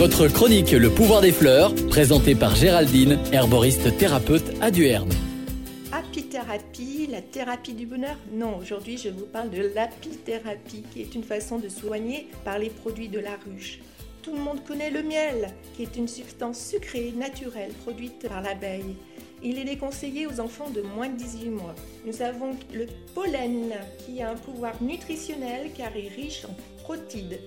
Votre chronique Le pouvoir des fleurs, présentée par Géraldine, herboriste thérapeute à Duerne. Apithérapie, la thérapie du bonheur? Non, aujourd'hui je vous parle de l'apithérapie, qui est une façon de soigner par les produits de la ruche. Tout le monde connaît le miel, qui est une substance sucrée naturelle produite par l'abeille. Il est déconseillé aux enfants de moins de 18 mois. Nous avons le pollen, qui a un pouvoir nutritionnel car il est riche en protides.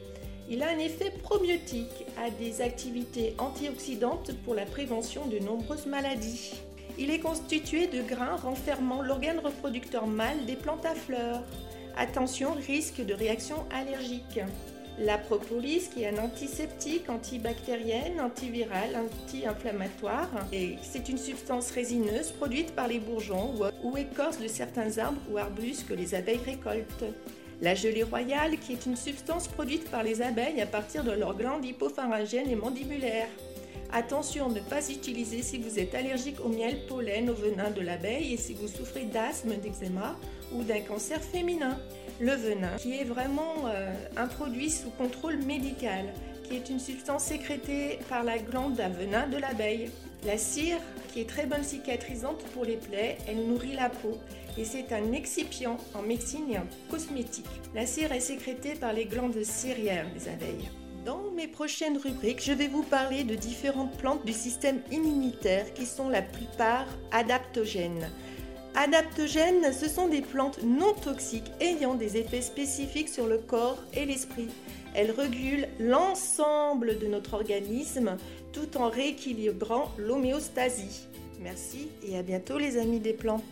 Il a un effet probiotique, a des activités antioxydantes pour la prévention de nombreuses maladies. Il est constitué de grains renfermant l'organe reproducteur mâle des plantes à fleurs. Attention, risque de réaction allergique. La propolis, qui est un antiseptique, antibactérienne, antiviral, anti-inflammatoire. Et c'est une substance résineuse produite par les bourgeons ou écorces de certains arbres ou arbustes que les abeilles récoltent. La gelée royale, qui est une substance produite par les abeilles à partir de leurs glandes hypopharyngènes et mandibulaires. Attention, ne pas utiliser si vous êtes allergique au miel, pollen, au venin de l'abeille et si vous souffrez d'asthme, d'eczéma ou d'un cancer féminin le venin, qui est vraiment euh, un sous contrôle médical, qui est une substance sécrétée par la glande à venin de l'abeille. La cire, qui est très bonne cicatrisante pour les plaies, elle nourrit la peau et c'est un excipient en médecine et en cosmétique. La cire est sécrétée par les glandes cirières des abeilles. Dans mes prochaines rubriques, je vais vous parler de différentes plantes du système immunitaire qui sont la plupart adaptogènes. Adaptogènes, ce sont des plantes non toxiques ayant des effets spécifiques sur le corps et l'esprit. Elles régulent l'ensemble de notre organisme tout en rééquilibrant l'homéostasie. Merci et à bientôt les amis des plantes.